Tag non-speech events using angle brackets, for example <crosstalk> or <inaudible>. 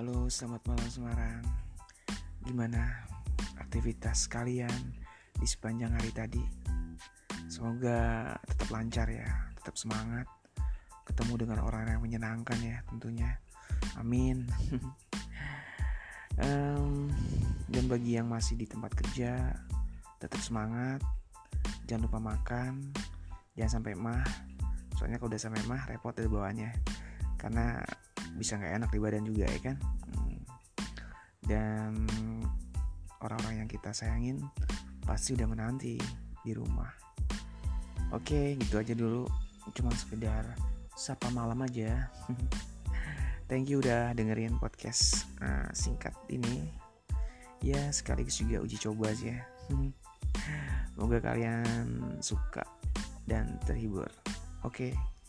Halo, selamat malam Semarang. Gimana aktivitas kalian di sepanjang hari tadi? Semoga tetap lancar ya, tetap semangat. Ketemu dengan orang yang menyenangkan ya, tentunya. Amin. <laughs> um, dan bagi yang masih di tempat kerja, tetap semangat. Jangan lupa makan, jangan sampai mah. Soalnya kalau udah sampai mah repot dari bawahnya. Karena bisa nggak enak di badan juga ya kan? Hmm. dan orang-orang yang kita sayangin pasti udah menanti di rumah. Oke gitu aja dulu. Cuma sekedar sapa malam aja. <laughs> Thank you udah dengerin podcast uh, singkat ini. Ya sekaligus juga uji coba aja <laughs> semoga kalian suka dan terhibur. Oke. okay.